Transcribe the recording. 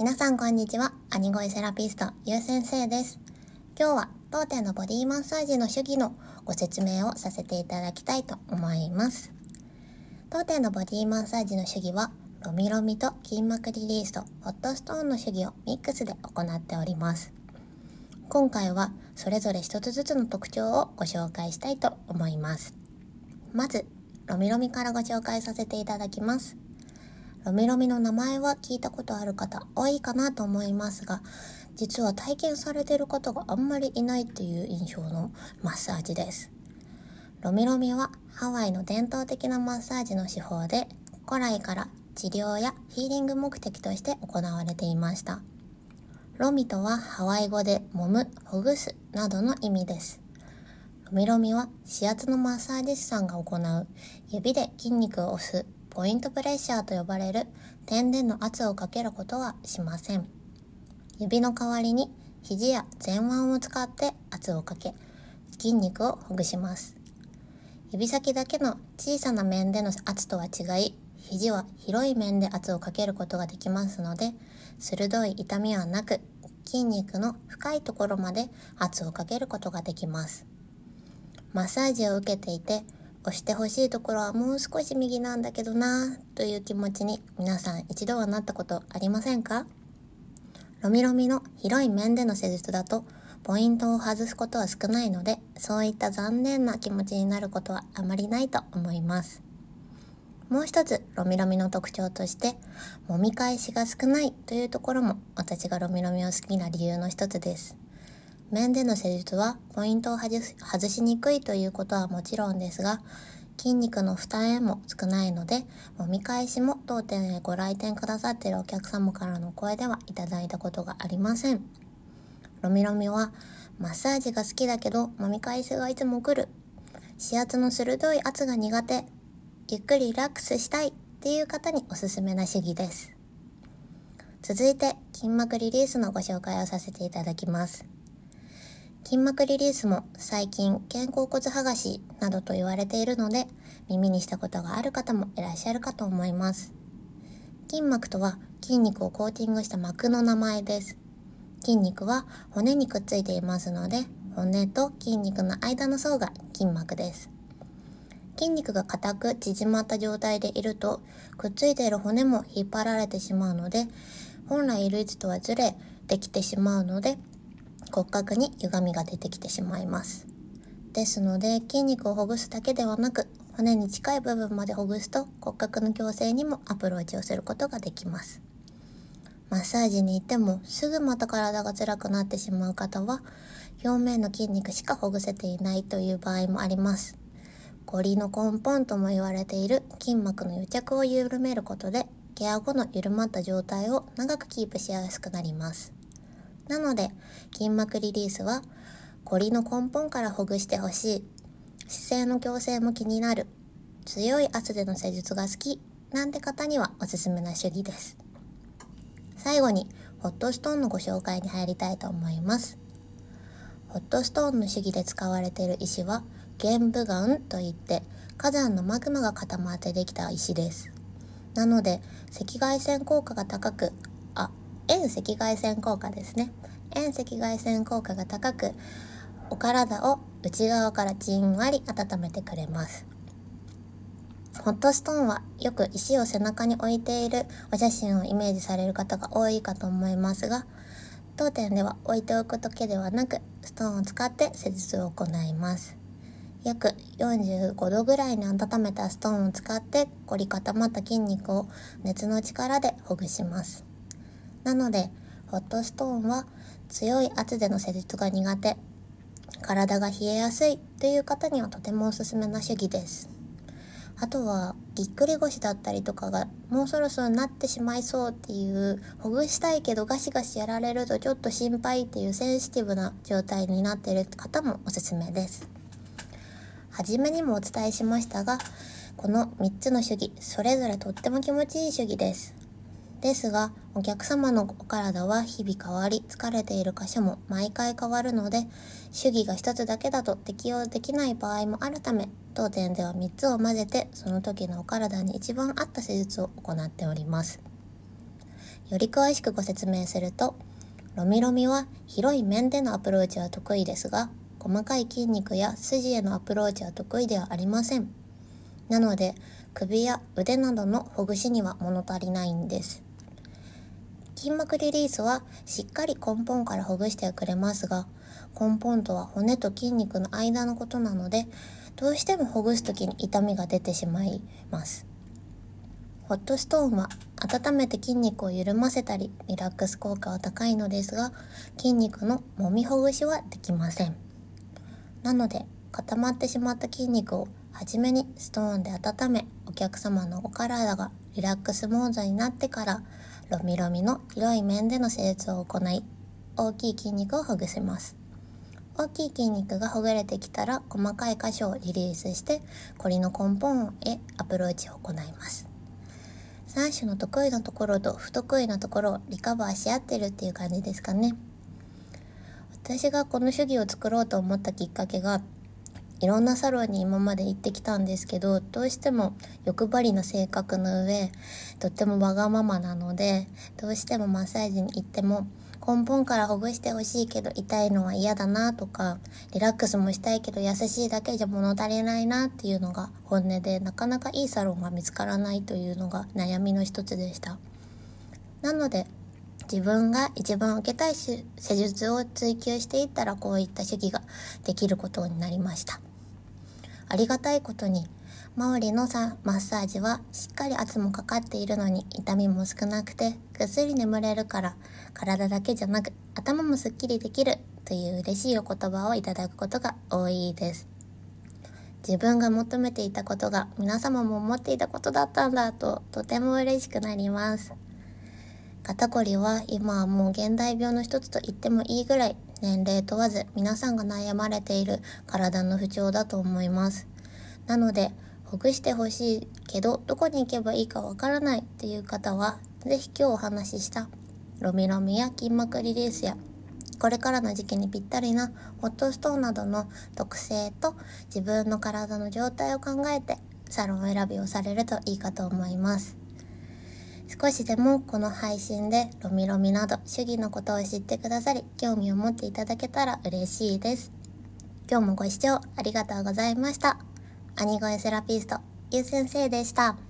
皆さんこんにちは。アニゴイセラピスト、ゆう先生です。今日は当店のボディマッサージの主義のご説明をさせていただきたいと思います。当店のボディマッサージの主義は、ロミロミと筋膜リリースとホットストーンの主義をミックスで行っております。今回はそれぞれ一つずつの特徴をご紹介したいと思います。まず、ロミロミからご紹介させていただきます。ロミロミの名前は聞いたことある方多いかなと思いますが、実は体験されている方があんまりいないっていう印象のマッサージです。ロミロミはハワイの伝統的なマッサージの手法で、古来から治療やヒーリング目的として行われていました。ロミとはハワイ語で揉む、ほぐすなどの意味です。ロミロミは指圧のマッサージ師さんが行う指で筋肉を押すポイントプレッシャーと呼ばれる点での圧をかけることはしません。指の代わりに肘や前腕を使って圧をかけ、筋肉をほぐします。指先だけの小さな面での圧とは違い、肘は広い面で圧をかけることができますので、鋭い痛みはなく、筋肉の深いところまで圧をかけることができます。マッサージを受けていて、押してほしいところはもう少し右なんだけどなという気持ちに皆さん一度はなったことありませんか？ロミロミの広い面での施術だとポイントを外すことは少ないのでそういった残念な気持ちになることはあまりないと思います。もう一つロミロミの特徴として揉み返しが少ないというところも私がロミロミを好きな理由の一つです。面での施術はポイントを外しにくいということはもちろんですが、筋肉の負担も少ないので、もみ返しも当店へご来店くださっているお客様からの声ではいただいたことがありません。ロミロミは、マッサージが好きだけど、もみ返しがいつも来る。指圧の鋭い圧が苦手。ゆっくりリラックスしたいっていう方におすすめな主義です。続いて、筋膜リリースのご紹介をさせていただきます。筋膜リリースも最近肩甲骨剥がしなどと言われているので耳にしたことがある方もいらっしゃるかと思います。筋膜とは筋肉をコーティングした膜の名前です。筋肉は骨にくっついていますので骨と筋肉の間の層が筋膜です。筋肉が硬く縮まった状態でいるとくっついている骨も引っ張られてしまうので本来いる位置とはずれできてしまうので骨格に歪みが出てきてしまいます。ですので筋肉をほぐすだけではなく骨に近い部分までほぐすと骨格の矯正にもアプローチをすることができます。マッサージに行ってもすぐまた体が辛くなってしまう方は表面の筋肉しかほぐせていないという場合もあります。ゴリの根本とも言われている筋膜の癒着を緩めることでケア後の緩まった状態を長くキープしやすくなります。なので、筋膜リリースは、凝りの根本からほぐしてほしい、姿勢の矯正も気になる、強い圧での施術が好き、なんて方にはおすすめな主義です。最後に、ホットストーンのご紹介に入りたいと思います。ホットストーンの主義で使われている石は、玄武岩といって、火山のマグマが固まってできた石です。なので、赤外線効果が高く、遠赤外線効果ですね。遠赤外線効果が高くお体を内側からじんわり温めてくれます。ホットストーンはよく石を背中に置いているお写真をイメージされる方が多いかと思いますが当店では置いておくだけではなくストーンを使って施術を行います。約45度ぐらいに温めたストーンを使って凝り固まった筋肉を熱の力でほぐします。なので、ホットストーンは強い圧での施術が苦手、体が冷えやすいという方にはとてもおすすめな主義です。あとは、ぎっくり腰だったりとかがもうそろそろなってしまいそうっていう、ほぐしたいけどガシガシやられるとちょっと心配っていうセンシティブな状態になっている方もおすすめです。はじめにもお伝えしましたが、この3つの主義、それぞれとっても気持ちいい主義です。ですが、お客様のお体は日々変わり、疲れている箇所も毎回変わるので、主義が一つだけだと適用できない場合もあるため、当店では3つを混ぜて、その時のお体に一番合った施術を行っております。より詳しくご説明するとロミロミは広い面でのアプローチは得意ですが細かい筋肉や筋へのアプローチは得意ではありませんなので首や腕などのほぐしには物足りないんです筋膜リリースはしっかり根本からほぐしてくれますが根本とは骨と筋肉の間のことなのでどうしてもほぐす時に痛みが出てしまいます。ホットストーンは温めて筋肉を緩ませたりリラックス効果は高いのですが筋肉の揉みほぐしはできません。なので固まってしまった筋肉を初めにストーンで温めお客様のお体がリラックスモードになってからロミロミの広い面での施術を行い大きい筋肉をほぐします。大きい筋肉がほぐれてきたら細かい箇所をリリースしてコリの根本へアプローチを行います。3種の得意なところと不得意なところをリカバーし合ってるっていう感じですかね。私がこの主義を作ろうと思ったきっかけがいろんなサロンに今まで行ってきたんですけどどうしても欲張りな性格の上とってもわがままなのでどうしてもマッサージに行っても根本からほぐしてほしいけど痛いのは嫌だなとかリラックスもしたいけど優しいだけじゃ物足りないなっていうのが本音でなかなかいいサロンが見つからないというのが悩みの一つでした。なので自分が一番受けたい施術を追求していったらこういった主義ができることになりました。ありがたいことにマオリのさマッサージはしっかり圧もかかっているのに痛みも少なくてぐっすり眠れるから体だけじゃなく頭もすっきりできるという嬉しいお言葉をいただくことが多いです。自分が求めていたことが皆様も思っていたことだったんだととても嬉しくなります。肩こりは今はもう現代病の一つと言ってもいいぐらい年齢問わず皆さんが悩まれている体の不調だと思います。なので、ほぐしてほしいけど、どこに行けばいいかわからないっていう方は、是非今日お話ししたロミロミや筋膜リリースやこれからの時期にぴったりなホットストーンなどの特性と自分の体の状態を考えてサロン選びをされるといいかと思います。少しでもこの配信でロミロミなど主義のことを知ってくださり興味を持っていただけたら嬉しいです。今日もご視聴ありがとうございました。兄声セラピスト、ゆう先生でした。